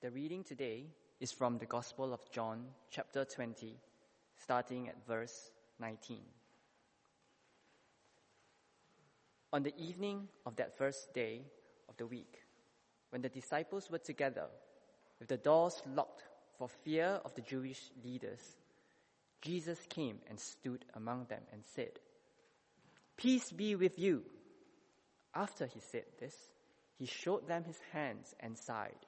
The reading today is from the Gospel of John, chapter 20, starting at verse 19. On the evening of that first day of the week, when the disciples were together, with the doors locked for fear of the Jewish leaders, Jesus came and stood among them and said, Peace be with you. After he said this, he showed them his hands and side.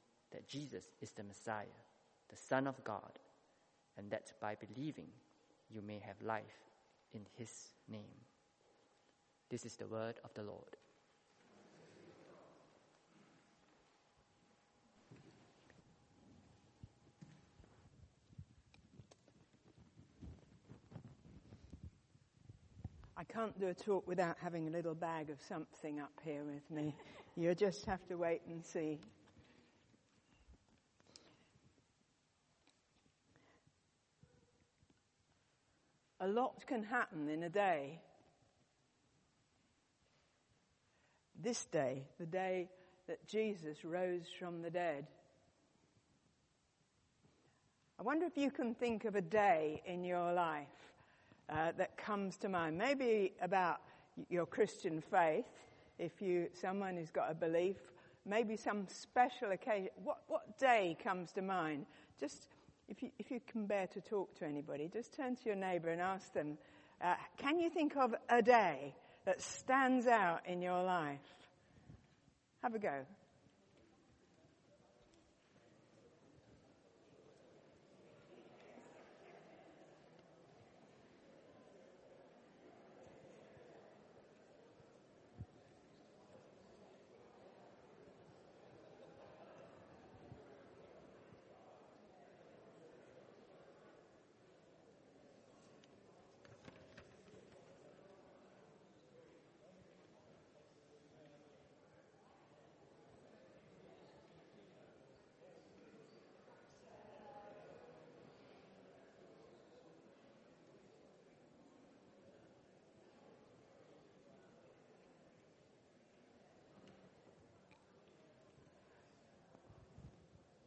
that Jesus is the Messiah, the Son of God, and that by believing you may have life in his name. This is the word of the Lord. I can't do a talk without having a little bag of something up here with me. You just have to wait and see. A lot can happen in a day. This day, the day that Jesus rose from the dead. I wonder if you can think of a day in your life uh, that comes to mind. Maybe about your Christian faith, if you someone who's got a belief. Maybe some special occasion. What what day comes to mind? Just if you if you can bear to talk to anybody, just turn to your neighbour and ask them. Uh, can you think of a day that stands out in your life? Have a go.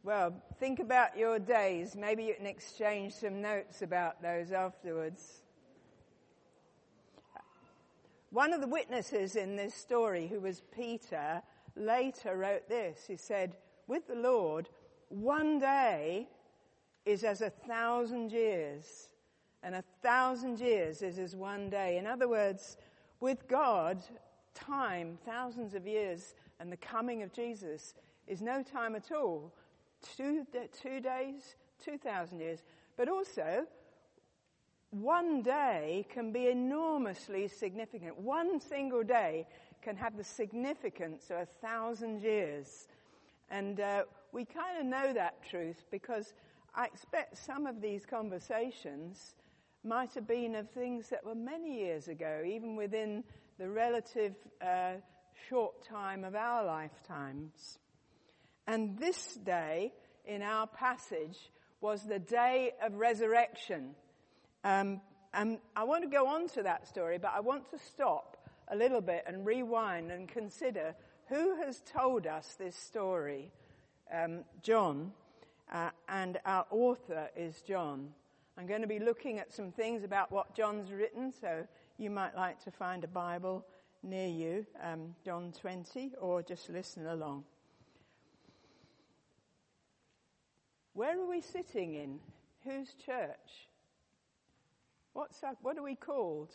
Well, think about your days. Maybe you can exchange some notes about those afterwards. One of the witnesses in this story, who was Peter, later wrote this. He said, With the Lord, one day is as a thousand years, and a thousand years is as one day. In other words, with God, time, thousands of years, and the coming of Jesus is no time at all two, two days, 2,000 years. But also, one day can be enormously significant. One single day can have the significance of a thousand years. And uh, we kind of know that truth because I expect some of these conversations might have been of things that were many years ago, even within the relative uh, short time of our lifetimes. And this day in our passage was the day of resurrection. Um, and I want to go on to that story, but I want to stop a little bit and rewind and consider who has told us this story. Um, John, uh, and our author is John. I'm going to be looking at some things about what John's written, so you might like to find a Bible near you, um, John 20, or just listen along. Where are we sitting in? Whose church? What's what are we called?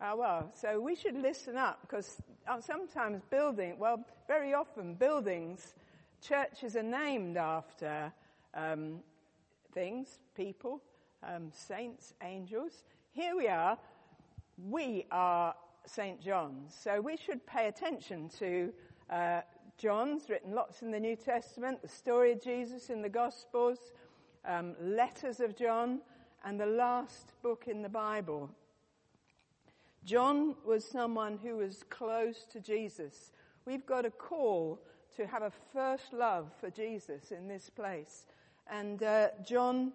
Oh, well, so we should listen up because uh, sometimes building, well, very often buildings, churches are named after um, things, people, um, saints, angels. Here we are. We are St. John's. So we should pay attention to uh, John's, written lots in the New Testament, the story of Jesus in the Gospels, um, letters of John, and the last book in the Bible. John was someone who was close to Jesus. We've got a call to have a first love for Jesus in this place. And uh, John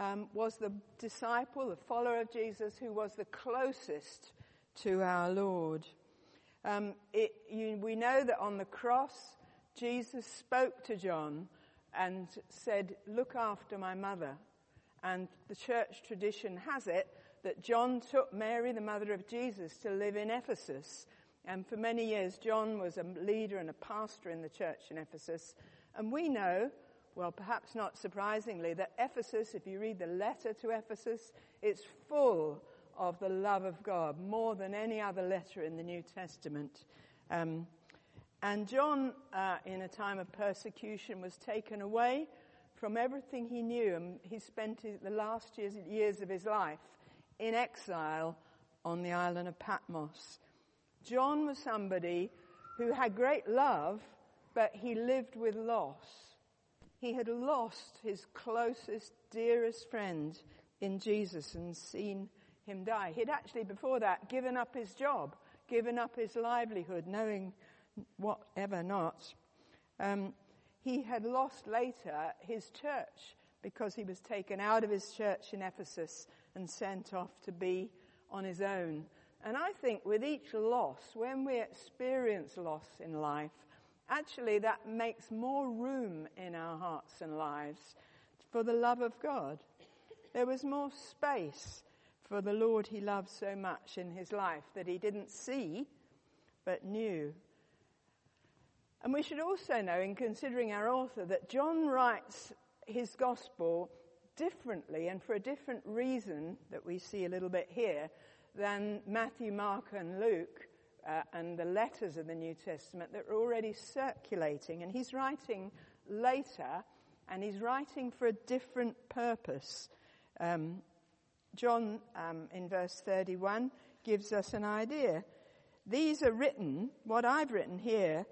um, was the disciple, the follower of Jesus, who was the closest to our Lord. Um, it, you, we know that on the cross, Jesus spoke to John and said, Look after my mother. And the church tradition has it that John took Mary, the mother of Jesus, to live in Ephesus. And for many years, John was a leader and a pastor in the church in Ephesus. And we know, well, perhaps not surprisingly, that Ephesus, if you read the letter to Ephesus, it's full of the love of God, more than any other letter in the New Testament. Um, and John, uh, in a time of persecution, was taken away from everything he knew, and he spent the last years, years of his life in exile on the island of Patmos. John was somebody who had great love, but he lived with loss. He had lost his closest, dearest friend in Jesus and seen him die. He'd actually, before that, given up his job, given up his livelihood, knowing whatever not. Um, he had lost later his church because he was taken out of his church in Ephesus and sent off to be on his own. And I think with each loss, when we experience loss in life, actually that makes more room in our hearts and lives for the love of God. There was more space for the Lord he loved so much in his life that he didn't see, but knew. And we should also know, in considering our author, that John writes his gospel differently and for a different reason that we see a little bit here than Matthew, Mark, and Luke uh, and the letters of the New Testament that are already circulating. And he's writing later and he's writing for a different purpose. Um, John, um, in verse 31, gives us an idea. These are written, what I've written here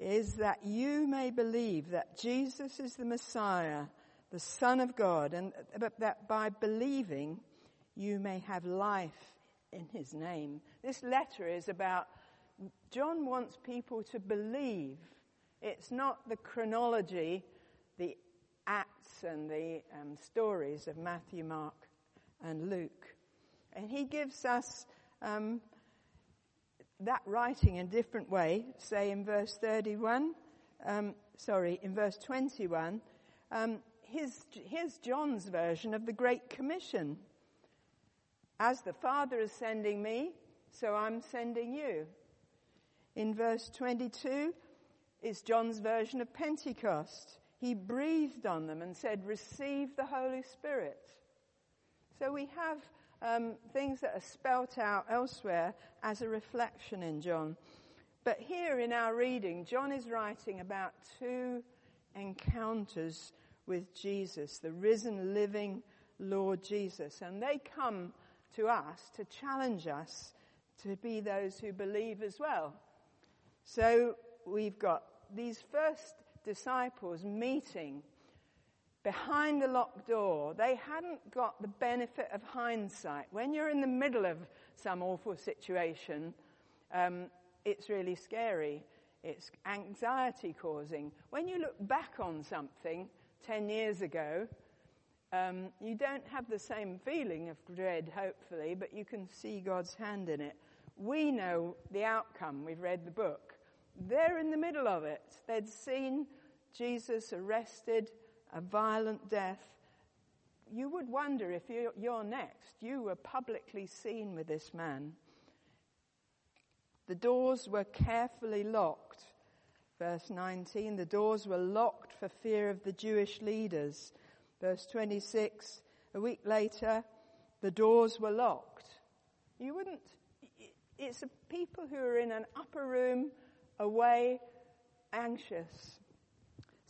is that you may believe that Jesus is the Messiah, the Son of God, and that by believing you may have life in his name. This letter is about, John wants people to believe. It's not the chronology, the acts and the um, stories of Matthew, Mark, and Luke. And he gives us um, that writing in a different way, say in verse 31, um, sorry, in verse 21, um, here's, here's John's version of the Great Commission. As the Father is sending me, so I'm sending you. In verse 22 is John's version of Pentecost. He breathed on them and said, receive the Holy Spirit. So we have um, things that are spelt out elsewhere as a reflection in John. But here in our reading, John is writing about two encounters with Jesus, the risen, living Lord Jesus. And they come to us to challenge us to be those who believe as well. So we've got these first disciples meeting behind the locked door. They hadn't got the benefit of hindsight. When you're in the middle of some awful situation, um, it's really scary. It's anxiety causing. When you look back on something 10 years ago, um, you don't have the same feeling of dread, hopefully, but you can see God's hand in it. We know the outcome. We've read the book. They're in the middle of it. They'd seen Jesus arrested, a violent death. You would wonder if you're, you're next. You were publicly seen with this man. The doors were carefully locked. Verse 19, the doors were locked for fear of the Jewish leaders. Verse 26, a week later, the doors were locked. You wouldn't, it's people who are in an upper room, away, anxious.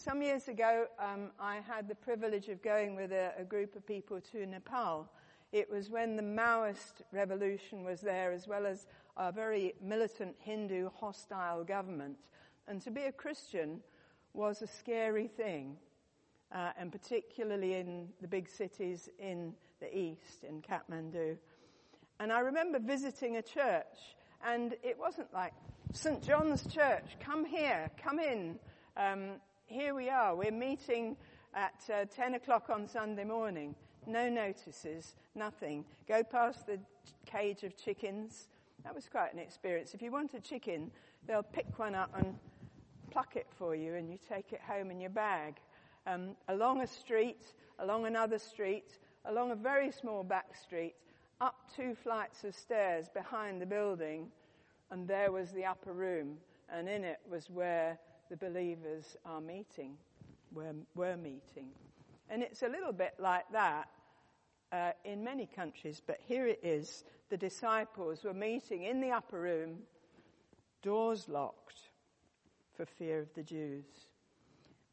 Some years ago, um, I had the privilege of going with a, a group of people to Nepal. It was when the Maoist revolution was there, as well as a very militant Hindu hostile government. And to be a Christian was a scary thing, uh, and particularly in the big cities in the east, in Kathmandu. And I remember visiting a church, and it wasn't like, St. John's Church, come here, come in. Um, here we are, we're meeting at uh, 10 o'clock on Sunday morning. No notices, nothing. Go past the cage of chickens, that was quite an experience. If you want a chicken, they'll pick one up and pluck it for you, and you take it home in your bag. Um, along a street, along another street, along a very small back street, up two flights of stairs behind the building, and there was the upper room, and in it was where the believers are meeting, were, were meeting. And it's a little bit like that uh, in many countries, but here it is. The disciples were meeting in the upper room, doors locked for fear of the Jews.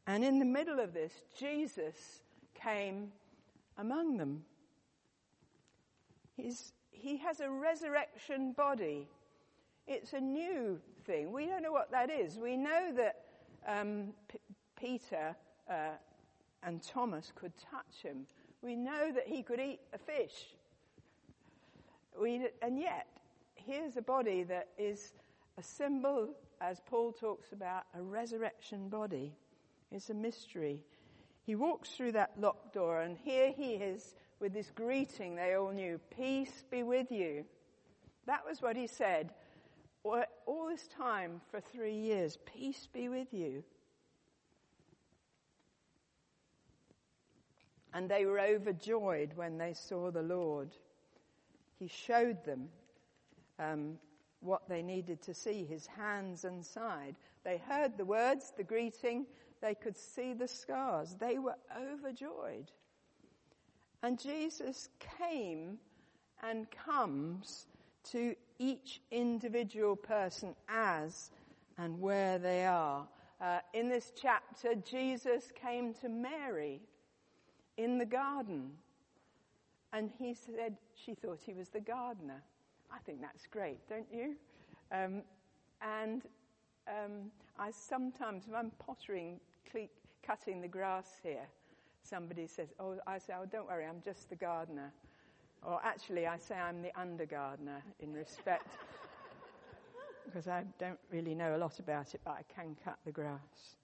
And in the middle of this, Jesus came among them. He's, he has a resurrection body. It's a new thing. We don't know what that is. We know that um, P- Peter uh, and Thomas could touch him we know that he could eat a fish. We, and yet, here's a body that is a symbol, as Paul talks about, a resurrection body. It's a mystery. He walks through that locked door, and here he is with this greeting they all knew Peace be with you. That was what he said all this time for three years. Peace be with you. And they were overjoyed when they saw the Lord. He showed them um, what they needed to see his hands and side. They heard the words, the greeting, they could see the scars. They were overjoyed. And Jesus came and comes to each individual person as and where they are. Uh, in this chapter, Jesus came to Mary in the garden. And he said she thought he was the gardener. I think that's great, don't you? Um, and um, I sometimes, when I'm pottering, cle- cutting the grass here, somebody says, Oh, I say, Oh, don't worry, I'm just the gardener. Or actually, I say I'm the undergardener in respect, because I don't really know a lot about it, but I can cut the grass.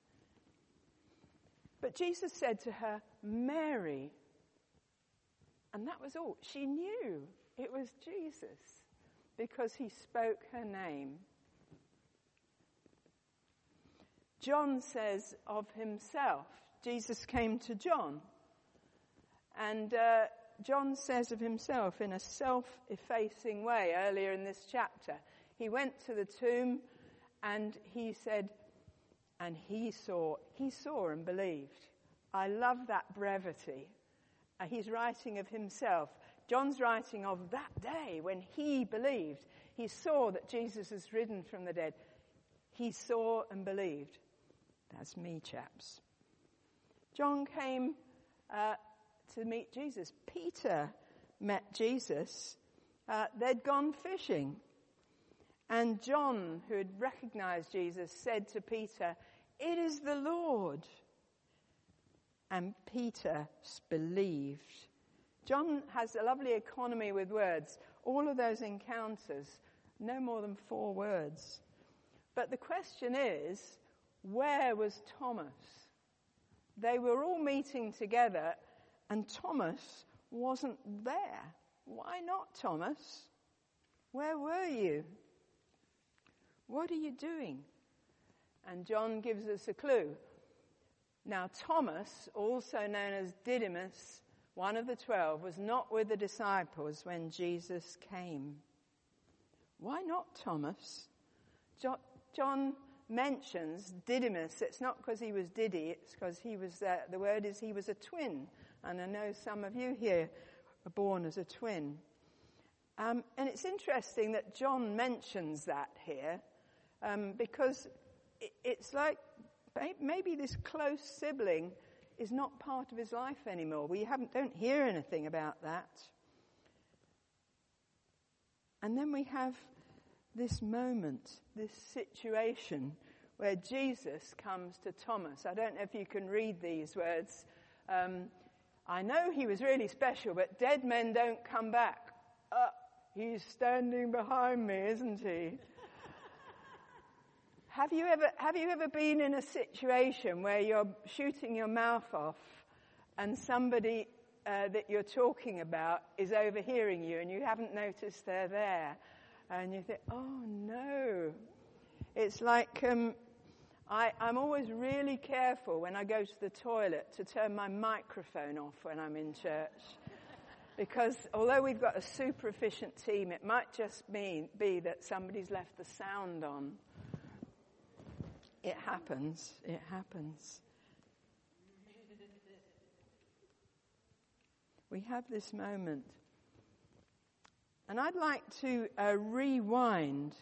But Jesus said to her, Mary. And that was all. She knew it was Jesus because he spoke her name. John says of himself, Jesus came to John. And uh, John says of himself in a self effacing way earlier in this chapter. He went to the tomb and he said, and he saw, he saw and believed. I love that brevity. Uh, he's writing of himself. John's writing of that day when he believed. He saw that Jesus has risen from the dead. He saw and believed. That's me, chaps. John came uh, to meet Jesus. Peter met Jesus. Uh, they'd gone fishing. And John, who had recognized Jesus, said to Peter, It is the Lord. And Peter believed. John has a lovely economy with words. All of those encounters, no more than four words. But the question is, where was Thomas? They were all meeting together and Thomas wasn't there. Why not, Thomas? Where were you? What are you doing? And John gives us a clue. Now, Thomas, also known as Didymus, one of the twelve, was not with the disciples when Jesus came. Why not Thomas? John mentions Didymus. It's not because he was Diddy, it's because he was, uh, the word is he was a twin. And I know some of you here are born as a twin. Um, and it's interesting that John mentions that here um, because it, it's like maybe this close sibling is not part of his life anymore. We haven't, don't hear anything about that. And then we have this moment, this situation where Jesus comes to Thomas. I don't know if you can read these words. Um, I know he was really special, but dead men don't come back. Uh, he's standing behind me, isn't he? Have you ever, have you ever been in a situation where you're shooting your mouth off and somebody uh, that you're talking about is overhearing you and you haven't noticed they're there? And you think, oh no. It's like, um, I, I'm always really careful when I go to the toilet to turn my microphone off when I'm in church. Because although we've got a super efficient team, it might just mean, be that somebody's left the sound on. It happens. It happens. We have this moment. And I'd like to uh, rewind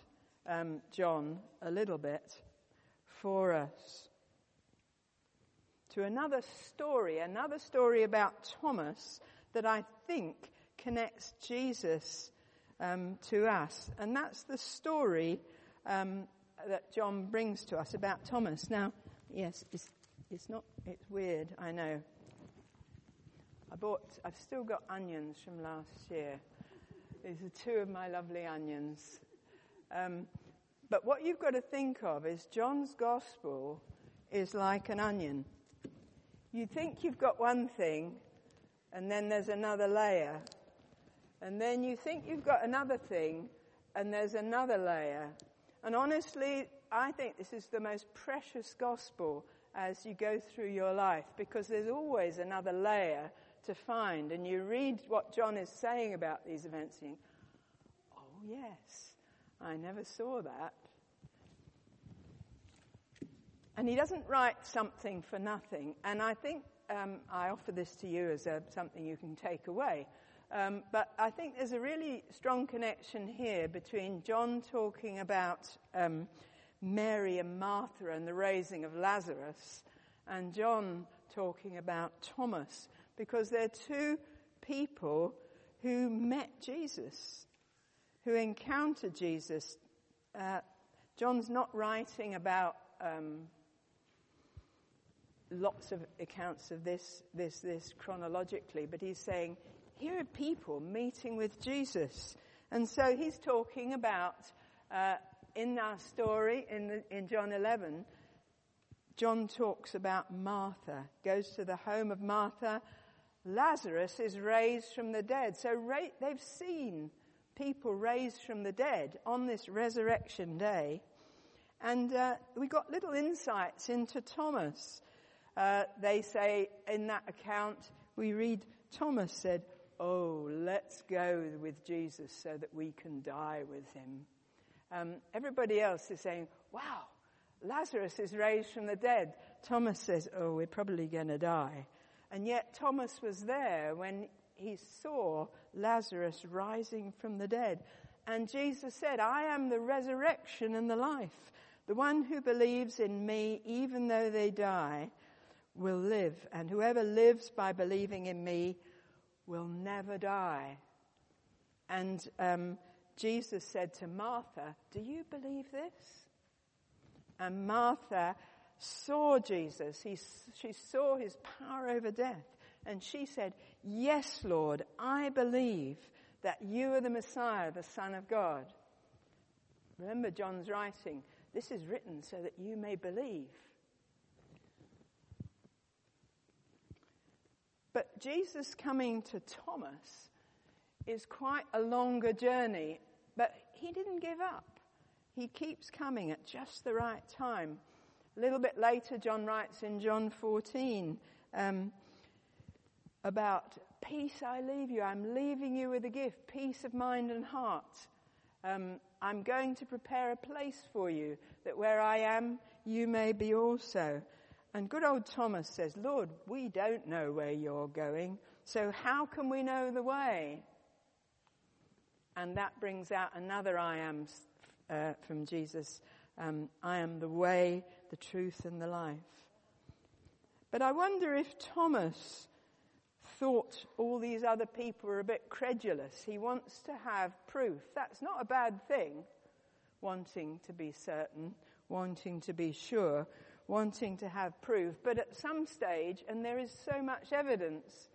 um, John a little bit for us to another story, another story about Thomas that I think connects Jesus um, to us. And that's the story um, that John brings to us about Thomas. Now, yes, it's, it's not, it's weird, I know. I bought, I've still got onions from last year. These are two of my lovely onions. Um, but what you've got to think of is John's gospel is like an onion. You think you've got one thing, and then there's another layer. And then you think you've got another thing, and there's another layer. And honestly, I think this is the most precious gospel as you go through your life because there's always another layer to find. And you read what John is saying about these events and oh yes, I never saw that. And he doesn't write something for nothing. And I think um, I offer this to you as a, something you can take away. Um, but I think there's a really strong connection here between John talking about um, Mary and Martha and the raising of Lazarus and John talking about Thomas because they're two people who met Jesus, who encountered Jesus. Uh, John's not writing about um, lots of accounts of this, this, this chronologically, but he's saying here are people meeting with Jesus. And so he's talking about, uh, in our story in, the, in John 11, John talks about Martha, goes to the home of Martha. Lazarus is raised from the dead. So ra- they've seen people raised from the dead on this resurrection day. And uh, we got little insights into Thomas. Uh, they say in that account, we read, Thomas said, oh, let's go with Jesus so that we can die with him. Um, everybody else is saying, wow, Lazarus is raised from the dead. Thomas says, oh, we're probably going to die. And yet Thomas was there when he saw Lazarus rising from the dead. And Jesus said, I am the resurrection and the life. The one who believes in me, even though they die, will live, and whoever lives by believing in me will never die. And um, Jesus said to Martha, Do you believe this? And Martha saw Jesus. He, she saw his power over death. And she said, Yes, Lord, I believe that you are the Messiah, the Son of God. Remember, John's writing, This is written so that you may believe. But Jesus coming to Thomas is quite a longer journey, but he didn't give up. He keeps coming at just the right time. A little bit later, John writes in John 14 um, about peace I leave you. I'm leaving you with a gift, peace of mind and heart. Um, I'm going to prepare a place for you that where I am, you may be also. And good old Thomas says, Lord, we don't know where you're going, so how can we know the way? And that brings out another I am uh, from Jesus. Um, I am the way, the truth, and the life. But I wonder if Thomas thought all these other people were a bit credulous. He wants to have proof. That's not a bad thing, wanting to be certain, wanting to be sure wanting to have proof. But at some stage, and there is so much evidence,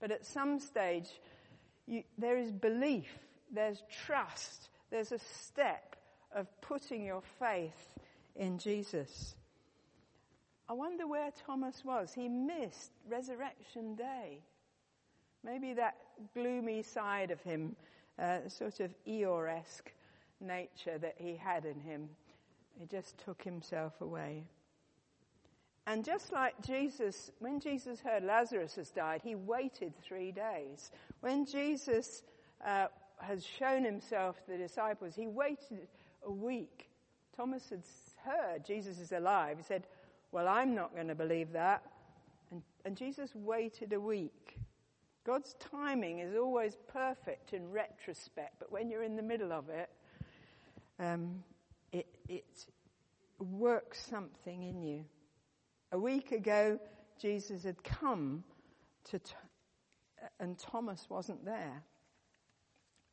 but at some stage, you, there is belief, there's trust, there's a step of putting your faith in Jesus. I wonder where Thomas was. He missed Resurrection Day. Maybe that gloomy side of him, uh, sort of Eeyore esque nature that he had in him, he just took himself away. And just like Jesus, when Jesus heard Lazarus has died, he waited three days. When Jesus uh, has shown himself to the disciples, he waited a week. Thomas had heard Jesus is alive. He said, Well, I'm not going to believe that. And, and Jesus waited a week. God's timing is always perfect in retrospect, but when you're in the middle of it, um, it, it works something in you. A week ago, Jesus had come to, and Thomas wasn't there.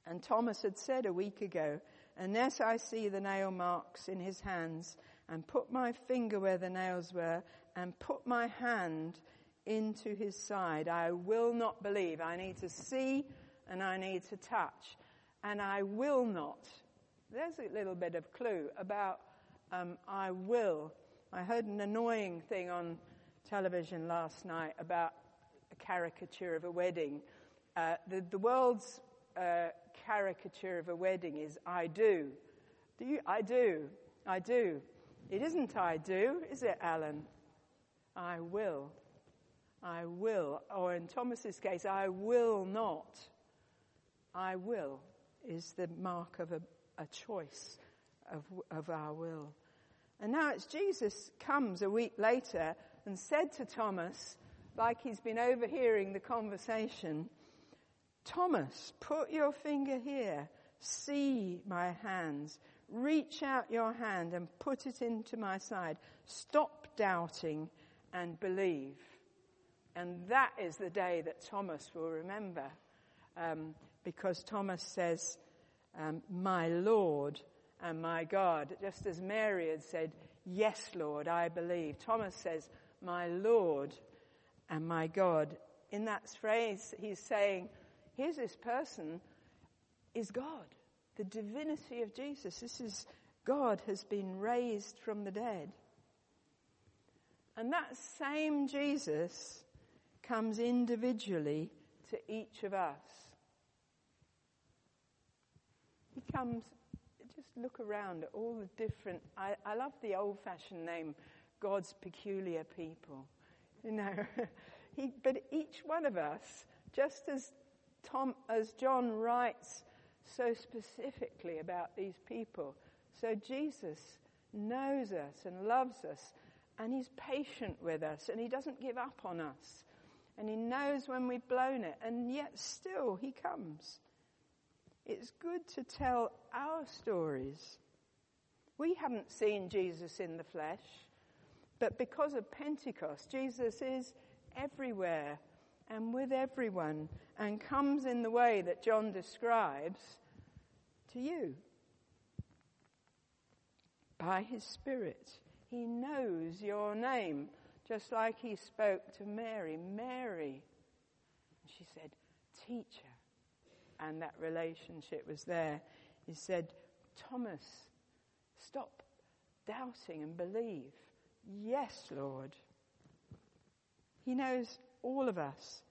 And Thomas had said a week ago, Unless I see the nail marks in his hands, and put my finger where the nails were, and put my hand into his side, I will not believe. I need to see and I need to touch. And I will not. There's a little bit of clue about um, I will I heard an annoying thing on television last night about a caricature of a wedding. Uh, the, the, world's uh, caricature of a wedding is I do. Do you? I do. I do. It isn't I do, is it, Alan? I will. I will. Or in Thomas's case, I will not. I will is the mark of a, a choice of, of our will. And now it's Jesus comes a week later and said to Thomas, like he's been overhearing the conversation, Thomas, put your finger here. See my hands. Reach out your hand and put it into my side. Stop doubting and believe. And that is the day that Thomas will remember. Um, because Thomas says, um, my Lord and my God. Just as Mary had said, Yes, Lord, I believe. Thomas says, My Lord and my God. In that phrase, he's saying, Here's this person is God. The divinity of Jesus. This is God has been raised from the dead. And that same Jesus comes individually to each of us. He comes look around at all the different, I, I love the old fashioned name, God's peculiar people. You know, he, but each one of us, just as Tom, as John writes so specifically about these people, so Jesus knows us and loves us and he's patient with us and he doesn't give up on us. And he knows when we've blown it and yet still he comes. It's good to tell our stories. We haven't seen Jesus in the flesh. But because of Pentecost, Jesus is everywhere and with everyone and comes in the way that John describes to you. By his Spirit, he knows your name, just like he spoke to Mary. Mary. She said, Teacher. And that relationship was there. He said, Thomas, stop doubting and believe. Yes, Lord. He knows all of us.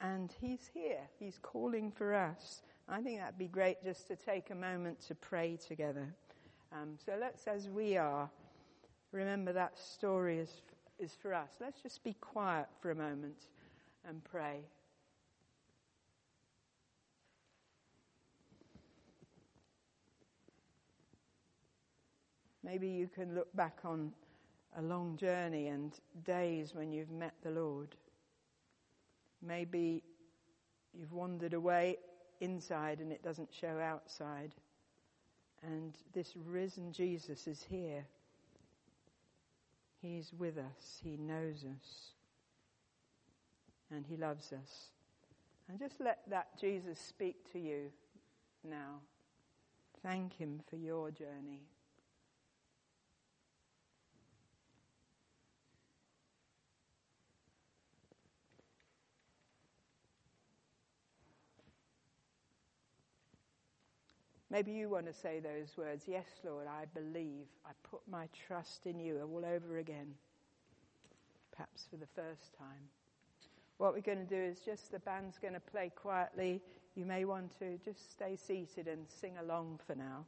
And He's here. He's calling for us. I think that'd be great just to take a moment to pray together. Um, so let's, as we are, remember that story is, is for us. Let's just be quiet for a moment and pray. Maybe you can look back on a long journey and days when you've met the Lord. Maybe you've wandered away inside and it doesn't show outside. And this risen Jesus is here. He's with us. He knows us. And He loves us. And just let that Jesus speak to you now. Thank Him for your journey. Maybe you want to say those words Yes, Lord, I believe. I put my trust in you all over again. Perhaps for the first time. What we're going to do is just the band's going to play quietly. You may want to just stay seated and sing along for now.